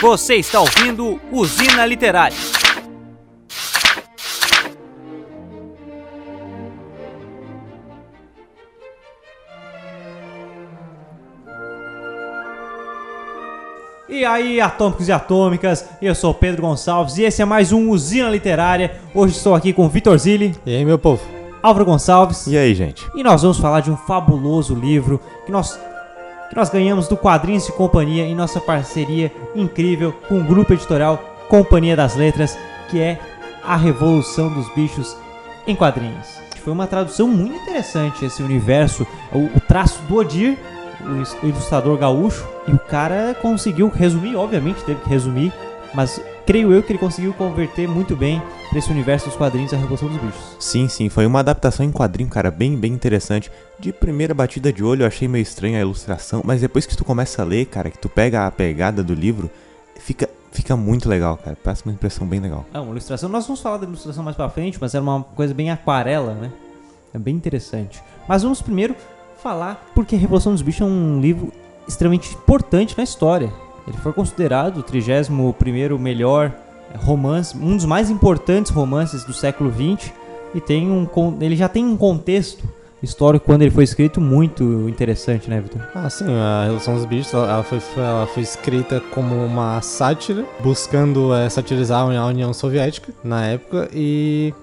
Você está ouvindo Usina Literária. E aí, atômicos e atômicas, eu sou Pedro Gonçalves e esse é mais um Usina Literária. Hoje estou aqui com Vitor Zilli, E aí, meu povo? Álvaro Gonçalves E aí, gente? e nós vamos falar de um fabuloso livro que nós, que nós ganhamos do Quadrinhos e Companhia em nossa parceria incrível com o grupo editorial Companhia das Letras, que é A Revolução dos Bichos em Quadrinhos. Foi uma tradução muito interessante esse universo, o, o traço do Odir, o ilustrador gaúcho, e o cara conseguiu resumir, obviamente teve que resumir, mas creio eu que ele conseguiu converter muito bem para esse universo dos quadrinhos A Revolução dos Bichos. Sim, sim, foi uma adaptação em quadrinho, cara, bem, bem interessante. De primeira batida de olho eu achei meio estranha a ilustração, mas depois que tu começa a ler, cara, que tu pega a pegada do livro, fica, fica muito legal, cara. Passa uma impressão bem legal. É, uma ilustração. Nós vamos falar da ilustração mais pra frente, mas era uma coisa bem aquarela, né? É bem interessante. Mas vamos primeiro falar porque A Revolução dos Bichos é um livro extremamente importante na história. Ele foi considerado o 31º melhor é, romance, um dos mais importantes romances do século XX e tem um ele já tem um contexto histórico quando ele foi escrito muito interessante, né, Vitor? Ah, sim, a Revolução dos Bichos ela foi, ela foi escrita como uma sátira, buscando eh, satirizar a União Soviética na época e.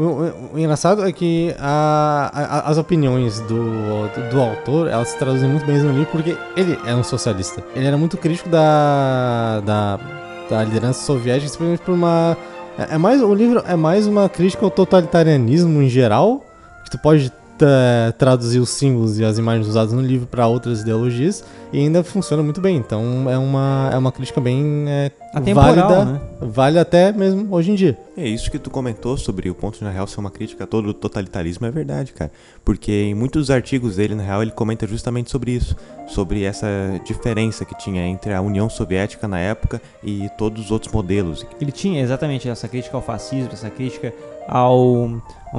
O, o- o engraçado é que a- a- as opiniões do, do, do autor elas se traduzem muito bem no livro porque ele é um socialista. Ele era muito crítico da, da, da liderança soviética, simplesmente por uma. É, é mais, o livro é mais uma crítica ao totalitarismo em geral, que tu pode traduzir os símbolos e as imagens usadas no livro para outras ideologias e ainda funciona muito bem. Então é uma, é uma crítica bem eh, Atemporal, válida, né? vale até mesmo hoje em dia. É isso que tu comentou sobre o ponto de, na real, ser uma crítica a todo o totalitarismo, é verdade, cara. Porque em muitos artigos dele, na real, ele comenta justamente sobre isso. Sobre essa diferença que tinha entre a União Soviética na época e todos os outros modelos. Ele tinha exatamente essa crítica ao fascismo, essa crítica ao,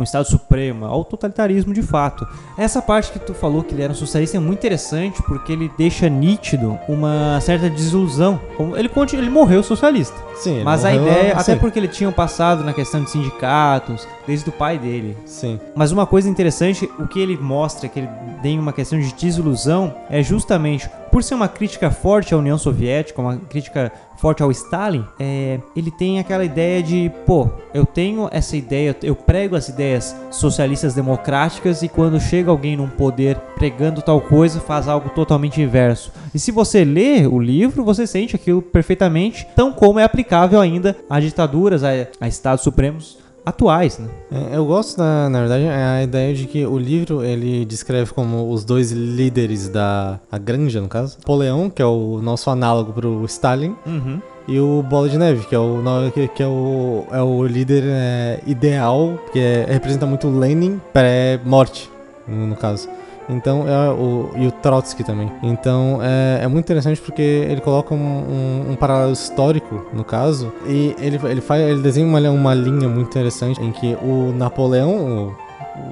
Estado Supremo, ao totalitarismo de fato. Essa parte que tu falou que ele era um socialista é muito interessante porque ele deixa nítido uma certa desilusão. Ele, ele morreu socialista. Sim, Mas a ideia, até sim, porque ele tinha um passado na questão de sindicatos, desde o pai dele. Sim. Mas uma coisa interessante, o que ele mostra que ele tem uma questão de desilusão é justamente por ser uma crítica forte à União Soviética, uma crítica forte ao Stalin, é, ele tem aquela ideia de, pô, eu tenho essa ideia, eu prego as ideias socialistas democráticas e quando chega alguém num poder pregando tal coisa, faz algo totalmente inverso. E se você lê o livro, você sente aquilo perfeitamente, tão como é aplicável ainda a ditaduras, a, a estados supremos atuais, né? É, Eu gosto, na, na verdade, é a ideia de que o livro ele descreve como os dois líderes da a Granja, no caso. Napoleão, que é o nosso análogo pro Stalin, Uhum. e o Bola de Neve, que é o, que, que é o, é o líder é, ideal, que é- representa muito Lenin pré-morte, no, no caso. Então, é o, e o Trotsky também. Então, é, é muito interessante porque ele coloca um, um, um paralelo histórico, no caso, e ele, ele, faz, ele desenha uma, uma linha muito interessante em que o Napoleão,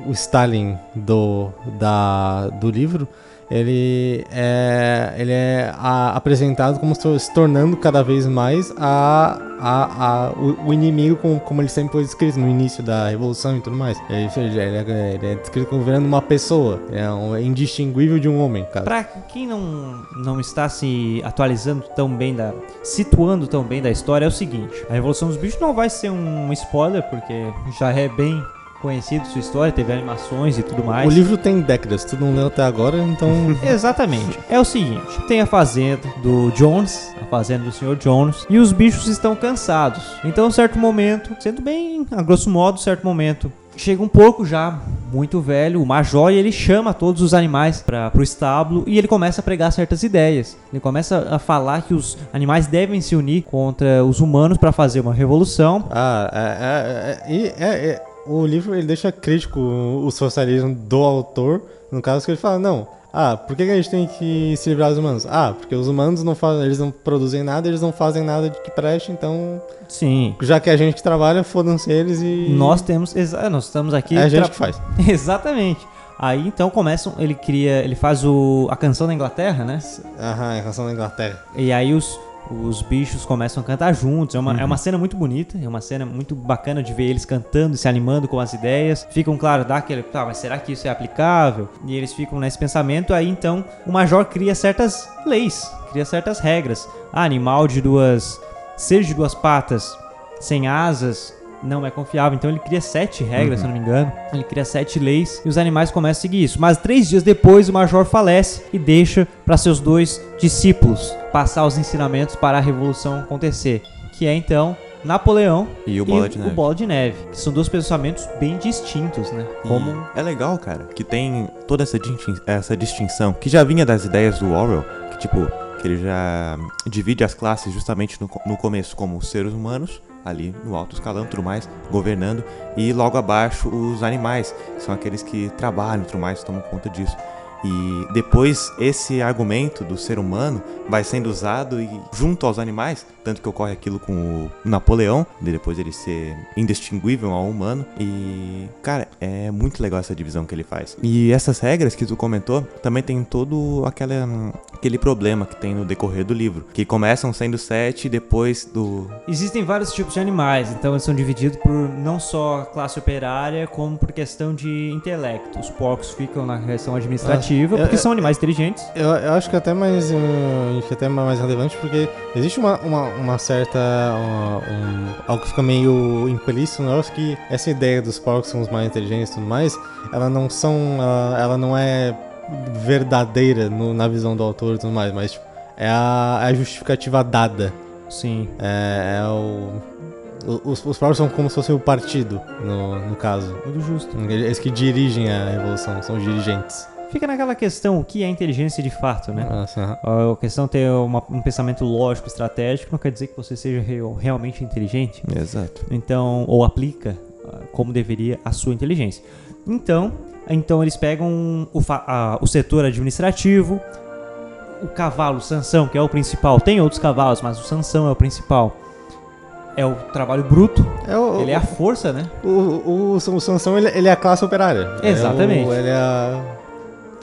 o, o Stalin do, da, do livro, ele é, ele é a- apresentado como se tornando cada vez mais a, a, a- o, o inimigo como, como ele sempre foi descrito no início da revolução e tudo mais. Ele, ele é, ele é descrito como virando uma pessoa, é, um, é indistinguível de um homem, cara. Pra quem não, não está se atualizando tão bem da. situando tão bem da história, é o seguinte: a Revolução dos Bichos não vai ser um spoiler, porque já é bem conhecido sua história, teve animações e tudo mais. O livro tem décadas, tu não leu até agora, então Exatamente. É o seguinte: tem a fazenda do Jones, a fazenda do Sr. Jones, e os bichos estão cansados. Então, certo momento, sendo bem a grosso modo, certo momento, chega um porco já muito velho, o Major, e ele chama todos os animais para pro estábulo e ele começa a pregar certas ideias. Ele começa a falar que os animais devem se unir contra os humanos para fazer uma revolução. Ah, é, é, é, e é- é- o livro ele deixa crítico o, socialismo do autor, no caso que ele fala, não, ah, por que, que a gente tem que se livrar dos humanos? Ah, porque os humanos não fazem, eles não produzem nada, eles não fazem nada de que preste, então, Sim. já que a gente que trabalha, fodam-se eles e Nós temos, exa- nós estamos aqui é a gente que faz. Exatamente. Aí então começam, ele cria, ele faz o, a canção da Inglaterra, né? Aham, é a canção da Inglaterra. E aí os, os bichos começam a cantar juntos. É uma, é uma cena muito bonita, é uma cena muito bacana de ver eles cantando, se animando com as ideias. Ficam, claro, dá aquele, tá, mas será que isso é aplicável? E eles ficam nesse pensamento. Aí então o Major cria certas leis, cria certas regras. Ah, animal de duas. ser de duas patas, sem asas, não é confiável. Então ele cria sete regras, se eu não me engano. Ele cria sete leis e os animais começam a seguir isso. Mas três dias depois o Major falece e deixa para seus dois discípulos passar os ensinamentos para a revolução acontecer, que é então Napoleão E o Bola de Neve. o Bola de Neve, que são dois pensamentos bem distintos, né? Como E é legal, cara, que tem toda essa, distin- essa distinção que já vinha das ideias do Orwell, que tipo, que ele já divide as classes justamente no, no começo como seres humanos, ali no alto escalão tudo mais, governando, e logo abaixo os animais, são aqueles que trabalham tudo mais, tomam conta disso. E depois esse argumento do ser humano vai sendo usado e junto aos animais, tanto que ocorre aquilo com o Napoleão, de depois ele ser indistinguível ao humano. E, cara, é muito legal essa divisão que ele faz. E essas regras que tu comentou também tem todo aquela, aquele problema que tem no decorrer do livro, que começam sendo sete depois do Existem vários tipos de animais, então eles são divididos por não só classe operária, como por questão de intelecto. Os porcos ficam na questão administrativa, Porque eu- são animais inteligentes. Eu, eu acho que até mais, uh, que até mais relevante porque existe uma, uma, uma certa. uh, um- algo que fica meio implícito no negócio que essa ideia dos porcos são os mais inteligentes e tudo mais, ela não são. Ela, ela não é verdadeira no- na visão do autor e tudo mais, mas tipo, é a, é a justificativa dada. Sim. É, é o. Os, os porcos são como se fosse o partido, no, no caso. Tudo justo. Eles que dirigem a revolução, são os dirigentes. Fica naquela questão, o que é inteligência de fato, né? Aham. A questão de ter uma- um pensamento lógico, estratégico, não quer dizer que você seja real- realmente inteligente. Exato. Então, ou aplica ah, como deveria a sua inteligência. Então, então eles pegam o, a- o setor administrativo, o cavalo, Sansão, que é o principal. Tem outros cavalos, mas o Sansão é o principal. É o trabalho bruto, É o, ele é a força, né? O, o, o Sansão, ele, ele é a classe operária. Exatamente. É ele é a...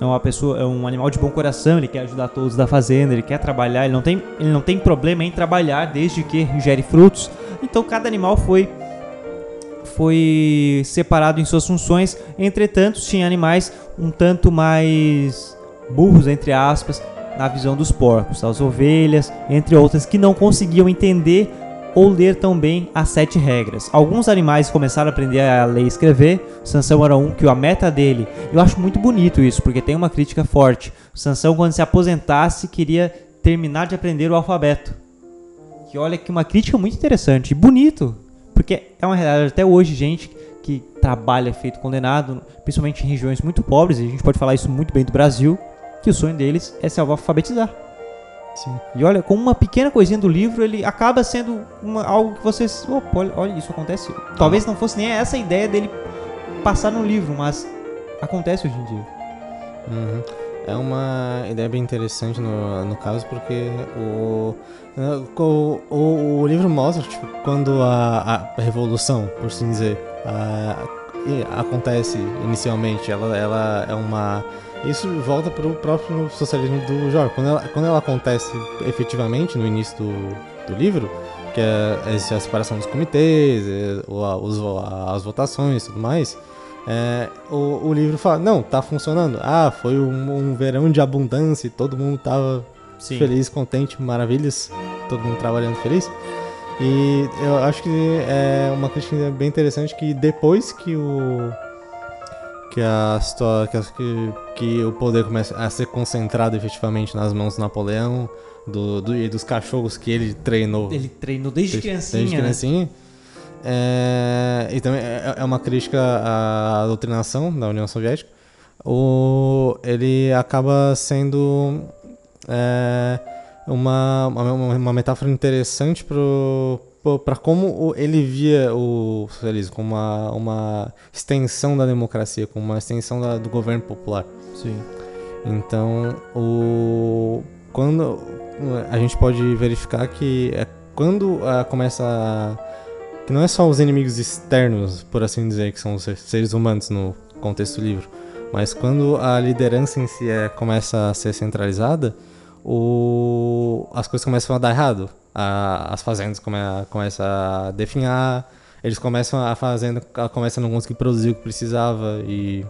É uma pessoa, é um animal de bom coração, ele quer ajudar todos da fazenda, ele quer trabalhar, ele não tem, ele não tem problema em trabalhar desde que gere frutos. Então cada animal foi foi separado em suas funções. Entretanto, tinha animais um tanto mais burros entre aspas na visão dos porcos, as ovelhas, entre outras que não conseguiam entender ou ler tão bem as sete regras. Alguns animais começaram a aprender a ler e escrever. Sansão era um que a meta dele, eu acho muito bonito isso, porque tem uma crítica forte. Sansão quando se aposentasse queria terminar de aprender o alfabeto. Que olha que uma crítica muito interessante e bonito, porque é uma realidade até hoje, gente que trabalha feito condenado, principalmente em regiões muito pobres, e a gente pode falar isso muito bem do Brasil, que o sonho deles é se alfabetizar. Sim. E olha, com uma pequena coisinha do livro, ele acaba sendo uma- algo que vocês. Opa, olha, olha, isso acontece. Talvez não fosse nem essa ideia dele passar no livro, mas acontece hoje em dia. Uhum. É uma ideia bem interessante no, no caso, porque o, o, o, o livro mostra, tipo, quando a, a revolução, por assim dizer, a- acontece inicialmente, ela, ela é uma... Isso volta para o próprio socialismo do Jorge. Quando ela, quando ela acontece efetivamente no início do, do livro, que é essa a separação dos comitês, é, os, as votações e tudo mais, é, o, o livro fala, não, tá funcionando. Ah, foi um, um verão de abundância e todo mundo tava Sim. feliz, contente, maravilhas, todo mundo trabalhando feliz. E eu acho que é uma crítica bem interessante que depois que o que a história que, que, o poder começa a ser concentrado efetivamente nas mãos do Napoleão, do, do e dos cachorros que ele treinou Ele treinou desde, criancinha. Desde né? criancinha. É, e também é é uma crítica à doutrinação da União Soviética. O, ele acaba sendo é, uma, uma, uma metáfora interessante para como o- ele via o socialismo como uma, uma extensão da democracia, como uma extensão da- do governo popular. Sim. Então, o quando a gente pode verificar que é quando ah, começa a, que não é só os inimigos externos, por assim dizer, que são os seres humanos no contexto do livro, mas quando a liderança em si é, começa a ser centralizada, o, as coisas começam a dar errado. A- as fazendas come, começam a definhar, eles começam a fazenda começa a não conseguir produzir o que precisava e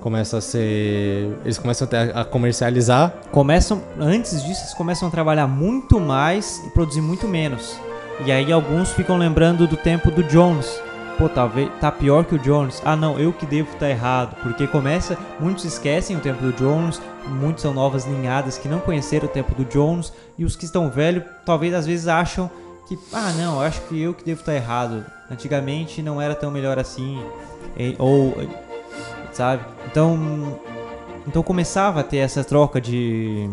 começa a ser. Eles começam a, ter- a comercializar. Começam, antes disso, eles começam a trabalhar muito mais e produzir muito menos. E aí alguns ficam lembrando do tempo do Jones. Pô, talvez tá pior que o Jones. Ah, não, eu que devo estar errado, porque começa, muitos esquecem o tempo do Jones, muitos são novas linhadas que não conheceram o tempo do Jones e os que estão velhos, talvez às vezes acham que, ah, não, acho que eu que devo estar errado. Antigamente não era tão melhor assim. Ou sabe? Então, então começava a ter essa troca de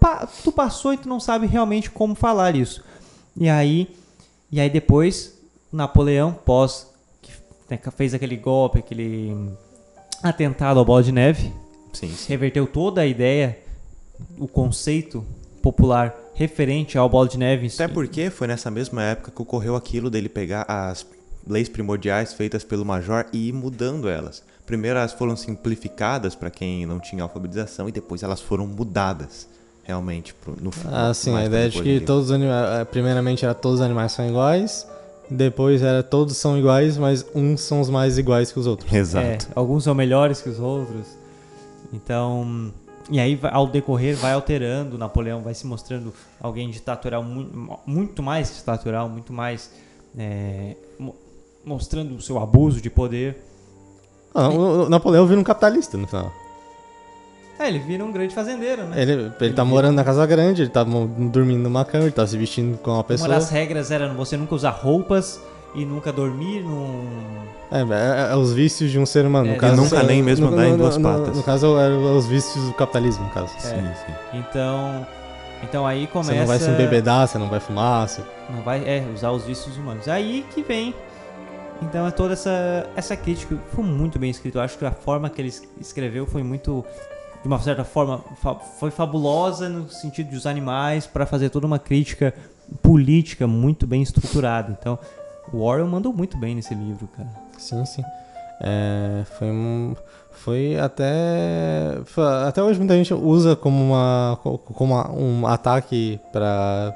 Pa- tu passou e tu não sabe realmente como falar isso. E aí, e aí depois Napoleão pós que né, fez aquele golpe, aquele atentado ao Bola de Neve, Sim, sim. reverteu toda a ideia, o conceito popular referente ao Bola de Neve. Até porque foi nessa mesma época que ocorreu aquilo dele pegar as leis primordiais feitas pelo Major e ir mudando elas. Primeiro elas foram simplificadas para quem não tinha alfabetização e depois elas foram mudadas realmente pro- no Ah, sim, a ideia de depois que todos os animais. Primeiramente era todos os animais são iguais, depois era todos são iguais, mas uns são os mais iguais que os outros. Exato. É, alguns são melhores que os outros. Então, e aí ao decorrer vai alterando, Napoleão vai se mostrando alguém ditatorial mu- muito mais ditatorial, muito mais é, mo- mostrando o seu abuso de poder. Ah, Napoleão vira um capitalista no final. É, ele vira um grande fazendeiro, né? Ele, ele tá morando na casa grande, ele tá dormindo numa cama, ele tá se vestindo com uma Uma pessoa. das regras era você nunca usar roupas e nunca dormir num É, é, é os vícios de um ser humano. É, no caso, nunca nem mesmo no, andar em duas no- patas. No caso, eram os vícios do capitalismo, no caso. É. Sim, sim. Então, então aí começa Você não vai se embebedar, você não vai fumar, você... Não vai é, usar os vícios humanos. Aí que vem. Então é toda essa, essa crítica. Foi muito bem escrito. Eu acho que a forma que ele es- escreveu foi muito. De uma certa forma, fa- foi fabulosa no sentido dos animais, para fazer toda uma crítica política muito bem estruturada. Então, o Orwell mandou muito bem nesse livro, cara. Sim, sim. É, foi um, foi até foi- até hoje muita gente usa como uma co- como uma- um ataque para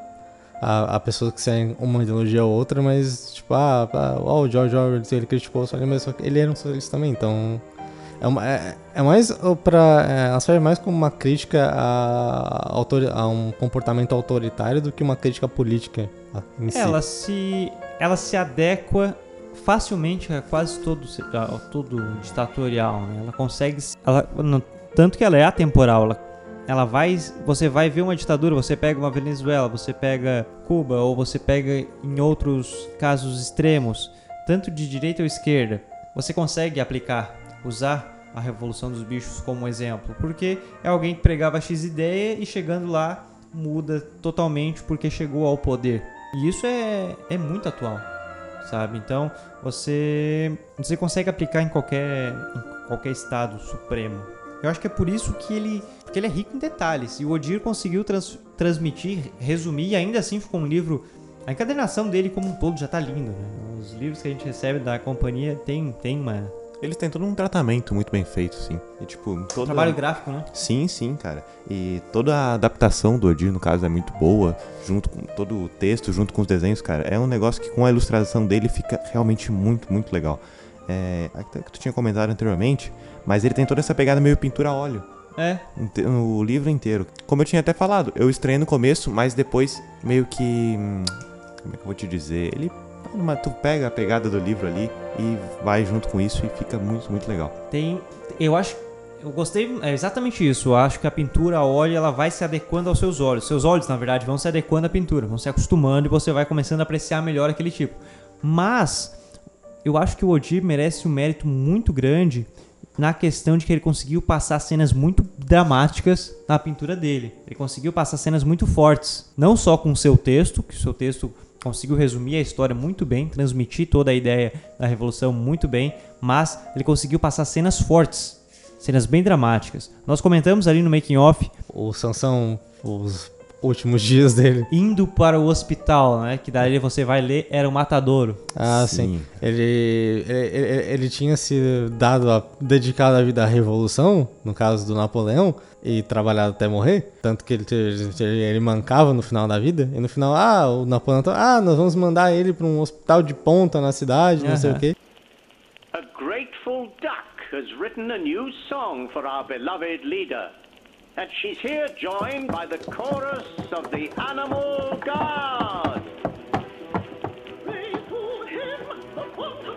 a, a pessoa que segue uma ideologia ou outra, mas tipo ah, ah, o George Orwell ele criticou o socialismo, mas ele era um socialista também, então é, uma, é, é mais para é, ela serve mais como uma crítica a, autori- a um comportamento autoritário do que uma crítica política em si. Ela se, ela se adequa facilmente a quase todo, a todo ditatorial, né? Ela consegue, se- ela, no- tanto que ela é atemporal, ela, ela vai, você vai ver uma ditadura, você pega uma Venezuela, você pega Cuba ou você pega em outros casos extremos, tanto de direita ou esquerda, você consegue aplicar, usar a revolução dos bichos como exemplo, porque é alguém que pregava X ideia e chegando lá muda totalmente porque chegou ao poder. E isso é, é muito atual, sabe? Então você você consegue aplicar em qualquer em qualquer estado supremo. Eu acho que é por isso que ele que ele é rico em detalhes. E o Odir conseguiu trans- transmitir, resumir e ainda assim ficou um livro. A encadernação dele como um todo já tá lindo, né? Os livros que a gente recebe da companhia tem tem uma Eles têm todo um tratamento muito bem feito, sim. E tipo, todo trabalho gráfico, né? Sim, sim, cara. E toda a adaptação do Odir, no caso, é muito boa, junto com todo o texto, junto com os desenhos, cara. É um negócio que com a ilustração dele fica realmente muito, muito legal. É, até que tu tinha comentado anteriormente, mas ele tem toda essa pegada meio pintura a óleo. É, no livro inteiro. Como eu tinha até falado, eu estranhei no começo, mas depois meio que. hum, Como é que eu vou te dizer? Ele. Tu pega a pegada do livro ali e vai junto com isso e fica muito, muito legal. Tem, eu acho, eu gostei, é exatamente isso. Eu acho que a pintura a óleo ela vai se adequando aos seus olhos. Seus olhos, na verdade, vão se adequando à pintura, vão se acostumando e você vai começando a apreciar melhor aquele tipo. Mas eu acho que o Odir merece um mérito muito grande na questão de que ele conseguiu passar cenas muito dramáticas na pintura dele. Ele conseguiu passar cenas muito fortes, não só com o seu texto, que o seu texto conseguiu resumir a história muito bem, transmitir toda a ideia da revolução muito bem, mas ele conseguiu passar cenas fortes, cenas bem dramáticas. Nós comentamos ali no making off, O Sansão, os últimos dias dele. Indo para o hospital, né? Que daí você vai ler, era o matadouro. Ah, sim. Ele, ele, ele, ele tinha se dado a, dedicado a vida à revolução, no caso do Napoleão, e trabalhado até morrer. Tanto que ele, ele, ele mancava no final da vida. E no final, ah, o Napoleão, tá- ah, nós vamos mandar ele para um hospital de ponta na cidade, não sei o quê. A grateful duck has written a new song for our beloved leader. And she's here joined by the chorus of the Animal Guard. Pray to him, the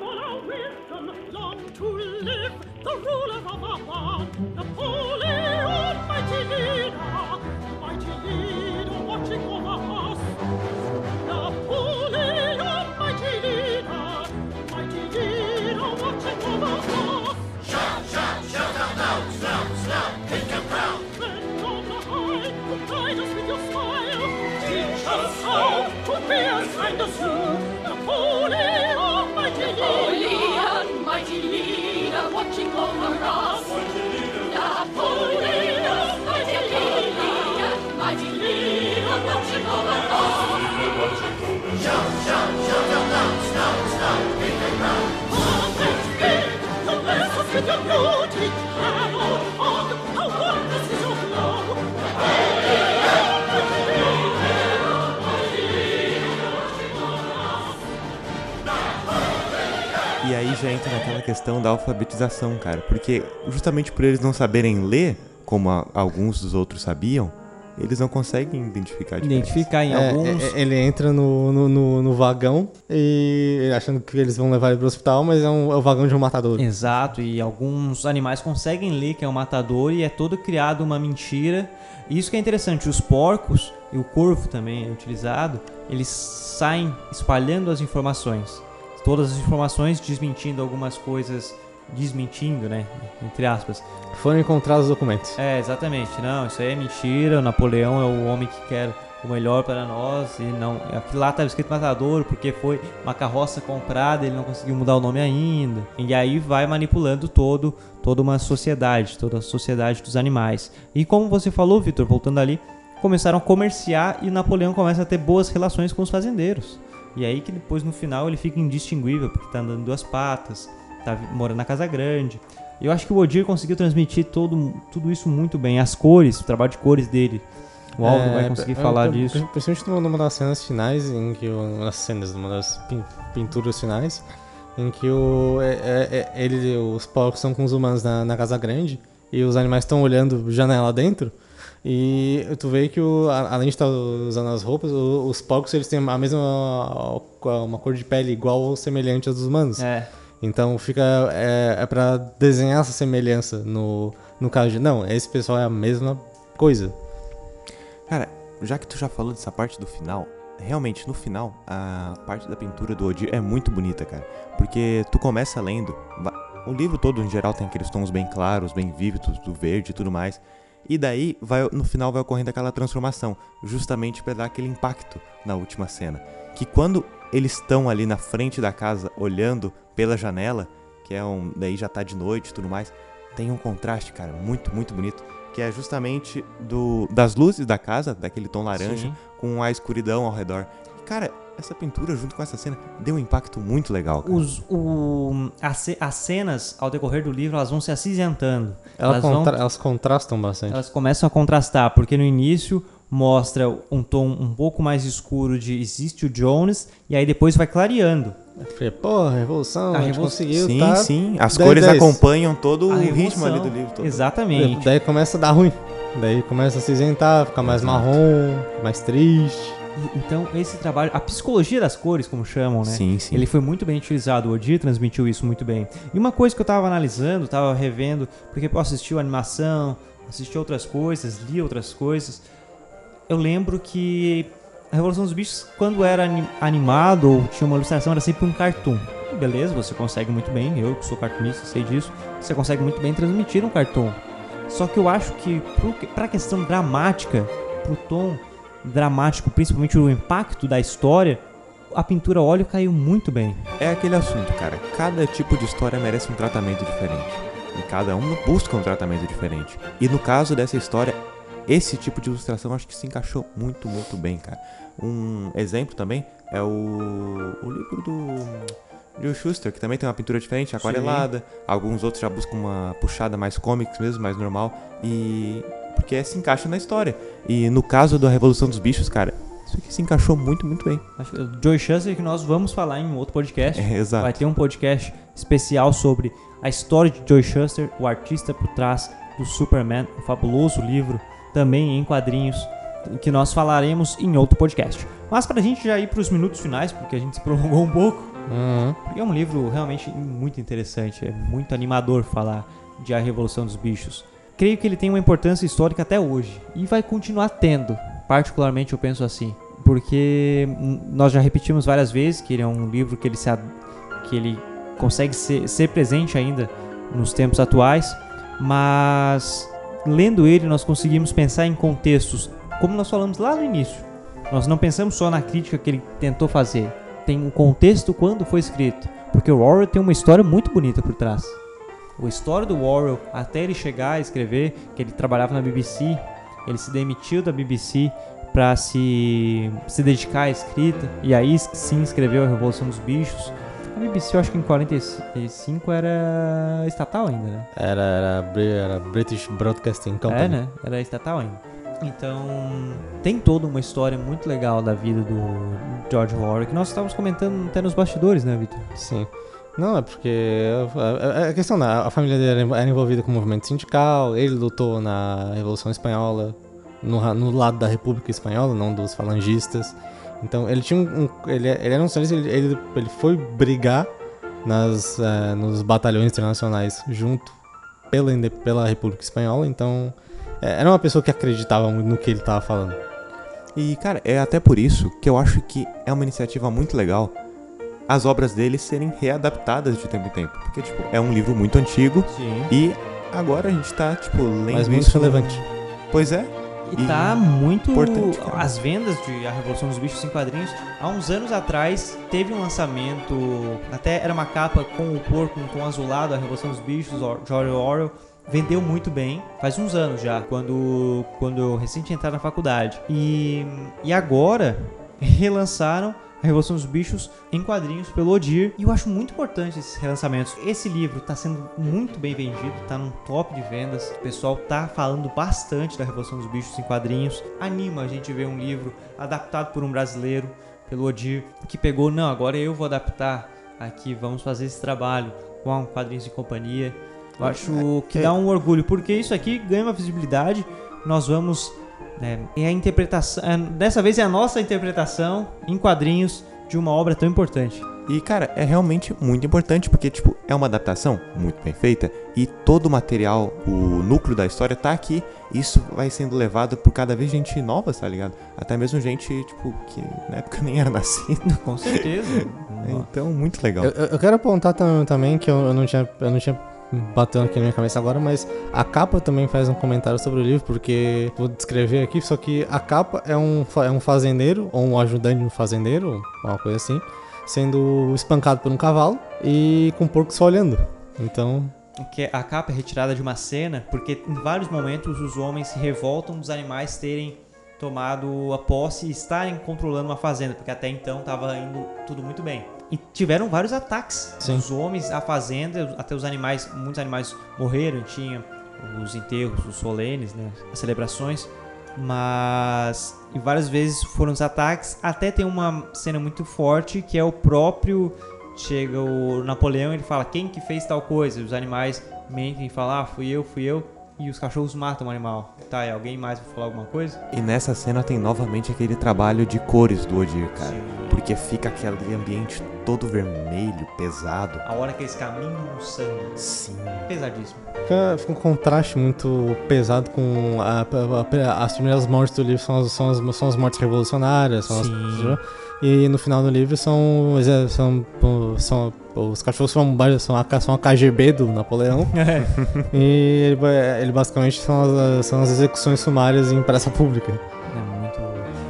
all our wisdom, long to live, the ruler of our land. Napoleon, mighty leader, questão da alfabetização, cara. Porque justamente por eles não saberem ler, como a- alguns dos outros sabiam, eles não conseguem identificar a diferença. Identificar em É, alguns. é, ele entra no, no, no, no vagão e achando que eles vão levar ele pro hospital, mas é, um, é o vagão de um matador. Exato, e alguns animais conseguem ler que é um matador e é todo criado uma mentira. E isso que é interessante, os porcos e o corvo também é utilizado, eles saem espalhando as informações. Todas as informações desmentindo algumas coisas, desmentindo, né, entre aspas. Foram encontrados os documentos. É, exatamente. Não, isso aí é mentira. O Napoleão é o homem que quer o melhor para nós. E não, aquilo lá estava escrito matador porque foi uma carroça comprada, ele não conseguiu mudar o nome ainda. E aí vai manipulando todo, toda uma sociedade, toda a sociedade dos animais. E como você falou, Vitor, voltando ali, começaram a comerciar e Napoleão começa a ter boas relações com os fazendeiros. E aí que depois no final ele fica indistinguível, porque tá andando em duas patas, tá morando na casa grande. Eu acho que o Odir conseguiu transmitir todo, tudo isso muito bem. As cores, o trabalho de cores dele. O Aldo É, vai conseguir é, falar é, disso. Principalmente numa, das cenas finais, em que das cenas, numa das pin- pinturas finais, em que o, é, é- é- ele, os porcos estão com os humanos na, na casa grande e os animais estão olhando janela dentro. E tu vê que, o, a- além de estar usando as roupas, o- os porcos eles têm a mesma uma cor de pele igual ou semelhante às dos humanos. É, Então fica. É, é pra desenhar essa semelhança no, no caso de. Não, esse pessoal é a mesma coisa. Cara, já que tu já falou dessa parte do final, realmente no final, a parte da pintura do Odir é muito bonita, cara. Porque tu começa lendo, o livro todo em geral tem aqueles tons bem claros, bem vívidos, do verde e tudo mais. E daí, vai, no final vai ocorrendo aquela transformação, justamente pra dar aquele impacto na última cena. Que quando eles estão ali na frente da casa, olhando pela janela, que é um. Daí já tá de noite e tudo mais, tem um contraste, cara, muito, muito bonito. Que é justamente do, das luzes da casa, daquele tom laranja, Sim. com a escuridão ao redor. E, cara, essa pintura junto com essa cena deu um impacto muito legal, cara. Os, o, as, as cenas, ao decorrer do livro, elas vão se acinzentando. Ela Elas, vão, contra- elas contrastam bastante. elas começam a contrastar, porque no início mostra um tom um pouco mais escuro de existe o Jones, e aí depois vai clareando. Eu falei, pô, revolução, A a, gente conseguiu, Sim, tá? sim. As 10, cores 10. acompanham todo A o ritmo ali do livro. Todo. Exatamente. Daí começa a dar ruim. Daí começa a cinzentar, ficar mais marrom, mais triste. Então, esse trabalho, a psicologia das cores, como chamam, né? Sim, sim. Ele foi muito bem utilizado, o Odir transmitiu isso muito bem. E uma coisa que eu tava analisando, tava revendo, porque eu assisti a animação, assisti outras coisas, li outras coisas. Eu lembro que a Revolução dos Bichos, quando era ani- animado ou tinha uma ilustração, era sempre um cartoon. Beleza, você consegue muito bem, eu que sou cartunista sei disso, você consegue muito bem transmitir um cartoon. Só que eu acho que que- pra questão dramática, pro tom dramático, principalmente o impacto da história, a pintura óleo caiu muito bem. É aquele assunto, cara. Cada tipo de história merece um tratamento diferente. E cada um busca um tratamento diferente. E no caso dessa história, esse tipo de ilustração acho que se encaixou muito, muito bem, cara. Um exemplo também é o, o livro do Joe Schuster, que também tem uma pintura diferente, aquarelada. Alguns outros já buscam uma puxada mais comics mesmo, mais normal. E. Porque se encaixa na história. E no caso da Revolução dos Bichos, cara, isso aqui se encaixou muito, muito bem. Acho que o Joy Shuster que nós vamos falar em um outro podcast. É, exato. Vai ter um podcast especial sobre a história de Joy Shuster, o artista por trás do Superman, um fabuloso livro, também em quadrinhos, que nós falaremos em outro podcast. Mas pra gente já ir pros minutos finais, porque a gente se prolongou um pouco, Uhum. porque é um livro realmente muito interessante, é muito animador falar de A Revolução dos Bichos. Creio que ele tem uma importância histórica até hoje e vai continuar tendo, particularmente eu penso assim, porque nós já repetimos várias vezes que ele é um livro que ele se que ele consegue ser, ser presente ainda nos tempos atuais, mas lendo ele nós conseguimos pensar em contextos, como nós falamos lá no início. Nós não pensamos só na crítica que ele tentou fazer, tem um contexto quando foi escrito, porque o Orwell tem uma história muito bonita por trás. A história do Orwell, até ele chegar a escrever, que ele trabalhava na BBC, ele se demitiu da BBC para se, se dedicar à escrita, e aí sim escreveu A Revolução dos Bichos. A BBC, eu acho que em 45 era estatal ainda, né? Era, era, era British Broadcasting Company. É, né? Era estatal ainda. Então, tem toda uma história muito legal da vida do George Orwell, que nós estávamos comentando até nos bastidores, né, Victor? Sim. Não, é porque a, a- a questão da a família dele era, envolvida com o movimento sindical, ele lutou na Revolução Espanhola, no, no lado da República Espanhola, não dos falangistas. Então ele tinha um. ele, ele era um socialista, ele, ele, ele foi brigar nas, eh, nos batalhões internacionais junto pela, pela República Espanhola, então era uma pessoa que acreditava muito no que ele estava falando. E, cara, é até por isso que eu acho que é uma iniciativa muito legal as obras dele serem readaptadas de tempo em tempo. Porque, tipo, é um livro muito antigo Sim. e agora a gente tá, tipo, lendo Mas muito isso. relevante. Pois é. E tá muito. Importante, cara. As vendas de A Revolução dos Bichos em quadrinhos, há uns anos atrás, teve um lançamento. Até era uma capa com o porco, um tom azulado, A Revolução dos Bichos, Or- George Orwell. Vendeu muito bem, faz uns anos já, quando, quando eu recém tinha entrado na faculdade. E, e agora relançaram a Revolução dos Bichos em quadrinhos pelo Odir. E eu acho muito importante esses relançamentos. Esse livro está sendo muito bem vendido, está num top de vendas. O pessoal tá falando bastante da Revolução dos Bichos em quadrinhos. Anima a gente ver um livro adaptado por um brasileiro, pelo Odir, que pegou, não, agora eu vou adaptar aqui, vamos fazer esse trabalho com quadrinhos de companhia. Eu acho que dá um orgulho, porque isso aqui ganha uma visibilidade. Nós vamos é, é a interpretação. é, dessa vez é a nossa interpretação em quadrinhos de uma obra tão importante. E, cara, é realmente muito importante porque, tipo, é uma adaptação muito bem feita e todo o material, o núcleo da história tá aqui. Isso vai sendo levado por cada vez gente nova, tá ligado? Até mesmo gente, tipo, que na época nem era nascida. Com certeza. Então, muito legal. Eu, eu- quero apontar tam- também que eu não tinha, eu não tinha batendo aqui na minha cabeça agora, mas a capa também faz um comentário sobre o livro, porque vou descrever aqui, só que a capa é um, é um fazendeiro, ou um ajudante de um fazendeiro, uma coisa assim, sendo espancado por um cavalo e com o porco só olhando. Então, que a capa é retirada de uma cena porque em vários momentos os homens se revoltam dos animais terem tomado a posse e estarem controlando uma fazenda, porque até então estava indo tudo muito bem. E tiveram vários ataques Sim. dos homens à fazenda, até os animais, muitos animais morreram, tinha os enterros, os solenes, né, as celebrações, mas e várias vezes foram os ataques, até tem uma cena muito forte que é o próprio chega o Napoleão e ele fala quem que fez tal coisa, os animais mentem e falam ah, fui eu, fui eu, e os cachorros matam o animal. Tá, e alguém mais vai falar alguma coisa? E nessa cena tem novamente aquele trabalho de cores do Odir, cara. Sim. Porque fica aquele ambiente todo vermelho, pesado. A hora que eles caminham no sangue. Sim. Pesadíssimo. fica, fica um contraste muito pesado com a- a- a- as primeiras mortes do livro são as, são as, são as mortes revolucionárias, são as- Sim. E no final do livro são, são, são os cachorros são, são, a, são a KGB do Napoleão. e ele, ele basicamente são as, são as execuções sumárias em praça pública. É muito.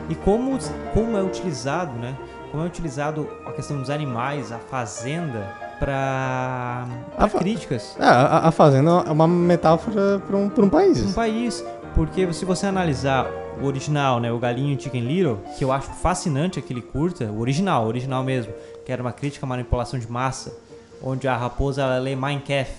E como, como é utilizado, né? Como é utilizado a questão dos animais, a fazenda, pra, pra A fa- críticas. É, a, a fazenda é uma metáfora para um, pra um país. Um país. Porque se você analisar o original, né, o Galinho Chicken Little, que eu acho fascinante aquele curta, o original, o original mesmo, que era uma crítica à manipulação de massa, onde a raposa ela lê Mein Kampf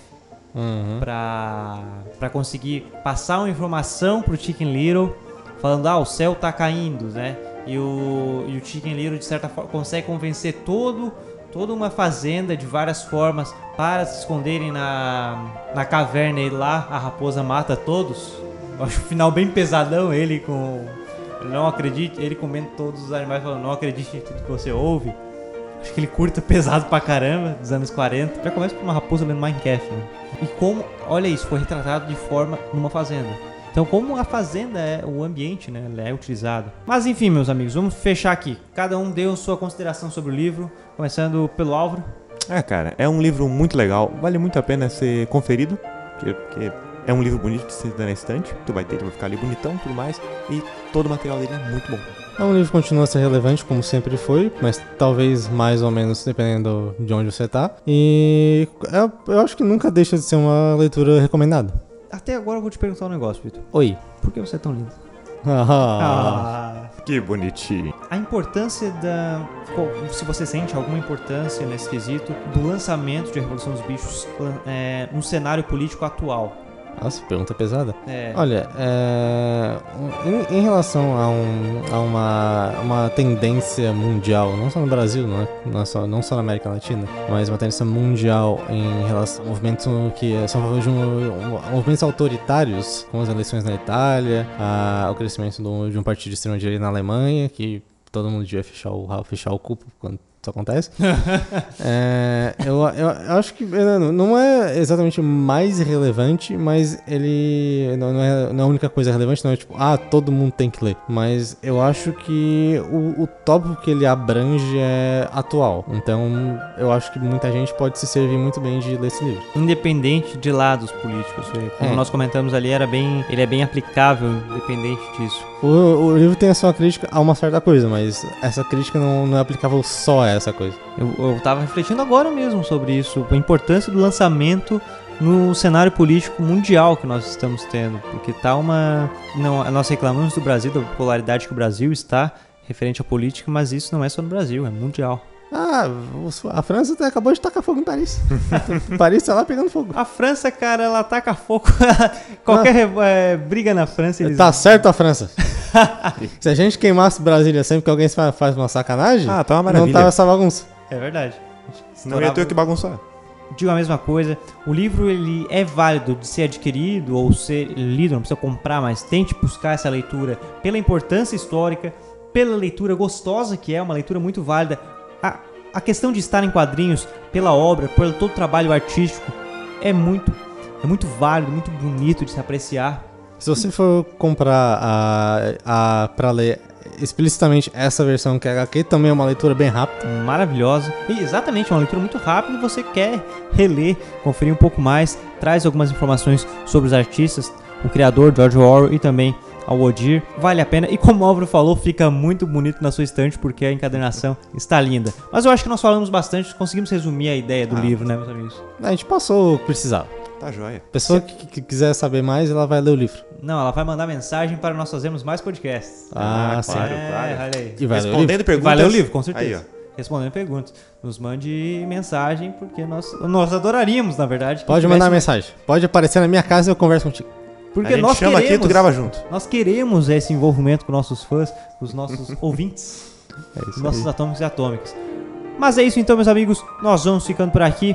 Uhum. pra conseguir passar uma informação pro Chicken Little, falando, ah, o céu tá caindo, né? E o, e o Chicken Little, de certa forma, consegue convencer todo, toda uma fazenda de várias formas para se esconderem na, na caverna e lá a raposa mata todos. Eu acho o final bem pesadão, ele com... Não acredite, ele comendo todos os animais falando, não acredite em tudo que você ouve. Acho que ele curta pesado pra caramba, dos anos 40. Já começa com uma raposa lendo Minecraft, né? E como, olha isso, foi retratado de forma numa fazenda. Então, como a fazenda é o ambiente, né? Ele é utilizado. Mas enfim, meus amigos, vamos fechar aqui. Cada um deu sua consideração sobre o livro, começando pelo Álvaro. Ah, cara, é um livro muito legal, vale muito a pena ser conferido, porque, porque é um livro bonito de se dar na estante, tu vai ter, tu vai ficar ali bonitão e tudo mais, e todo o material dele é muito bom. É um livro que continua a ser relevante, como sempre foi, mas talvez mais ou menos dependendo de onde você tá. E eu, eu acho que nunca deixa de ser uma leitura recomendada. Até agora eu vou te perguntar um negócio, Vitor. Oi. Por que você é tão lindo? Ah. Que bonitinho. A importância da. Se você sente alguma importância nesse quesito do lançamento de A Revolução dos Bichos é, no cenário político atual. Nossa, pergunta pesada. É, Olha, é, em, em relação a, um- a uma, uma tendência mundial, não só no Brasil, não, é, não, é só, não só na América Latina, mas uma tendência mundial em relação a movimentos que são de um- um- movimentos autoritários, como as eleições na Itália, a- o crescimento do- de um partido de extrema-direita na Alemanha, que todo mundo devia fechar o, fechar o cu quando isso acontece. É, eu, eu, eu acho que é, não- é exatamente mais relevante, mas ele não, não é, não é a única coisa relevante, não é tipo, ah, todo mundo tem que ler. Mas eu acho que o, o tópico que ele abrange é atual. Então eu acho que muita gente pode se servir muito bem de ler esse livro. independente de lados políticos. Como É. nós comentamos ali, era bem, ele é bem aplicável, independente disso. O, o livro tem a sua crítica a uma certa coisa, mas essa crítica não, não é aplicável só a essa coisa. Eu, eu tava refletindo agora mesmo sobre isso, a importância do lançamento no cenário político mundial que nós estamos tendo, porque tá uma, não, nós reclamamos do Brasil, da popularidade que o Brasil está referente à política, mas isso não é só no Brasil, é mundial. Ah, a França até acabou de tacar fogo em Paris. Paris tá lá pegando fogo. A França, cara, ela ataca fogo. Qualquer eh, briga na França, eles. Tá certo a França. Se a gente queimasse Brasília sempre que alguém fa- faz uma sacanagem, Ah, tá uma não tava essa bagunça. É verdade. Não ia ter o que bagunçar. Digo a mesma coisa. O livro ele é válido de ser adquirido ou ser lido, não precisa comprar, mas tente buscar essa leitura pela importância histórica, pela leitura gostosa que é, uma leitura muito válida. A, a questão de estar em quadrinhos, pela obra, por todo o trabalho artístico, é muito, é muito válido, muito bonito de se apreciar. Se você for comprar a, a pra ler explicitamente essa versão que é HQ, também é uma leitura bem rápida. maravilhosa. E exatamente, é uma leitura muito rápida você quer reler, conferir um pouco mais, traz algumas informações sobre os artistas, o criador George Orwell e também ao Odir. Vale a pena e como o Álvaro falou, fica muito bonito na sua estante porque a encadernação está linda. Mas eu acho que nós falamos bastante, conseguimos resumir a ideia do Ah. livro, né, meus amigos? A gente passou o que precisava. Tá joia. Pessoa que, que quiser saber mais, ela vai ler o livro. Não, ela vai mandar mensagem para nós fazermos mais podcasts. Ah, Ah, sim. claro. é, olha aí. E vai ler o livro. Respondendo perguntas. Vai ler o livro, com certeza. Aí, ó. Respondendo perguntas. Nos mande mensagem, porque nós, nós adoraríamos, na verdade. Pode mandar tivesse- mensagem. Pode aparecer na minha casa e eu converso contigo. Porque a gente nós chama queremos, aqui e tu grava junto. Nós queremos esse envolvimento com nossos fãs, com os nossos ouvintes, É isso nossos aí. atômicos e atômicas. Mas é isso então, meus amigos. Nós vamos ficando por aqui.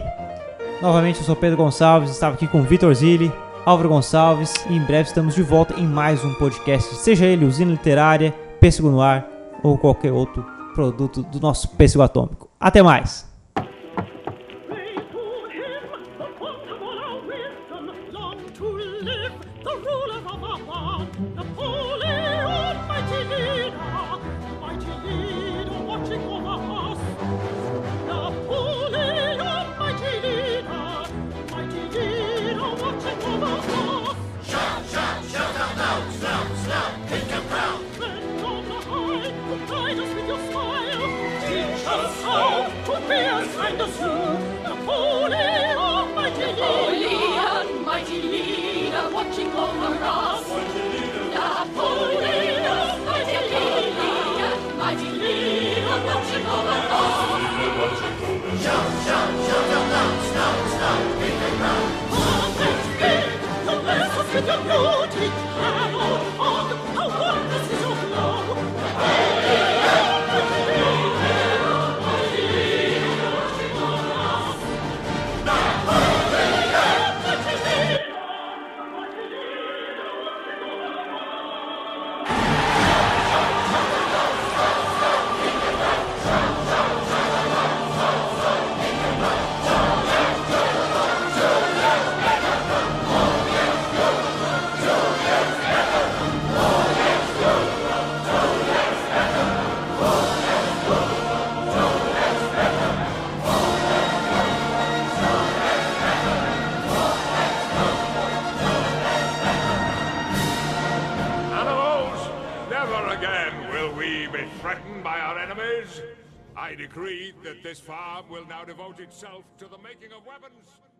Novamente, eu sou Pedro Gonçalves, estava aqui com Vitor Zilli, Álvaro Gonçalves, e em breve estamos de volta em mais um podcast, seja ele Usina Literária, Pêssego no Ar ou qualquer outro produto do nosso Pêssego Atômico. Até mais! himself to the making of weapons.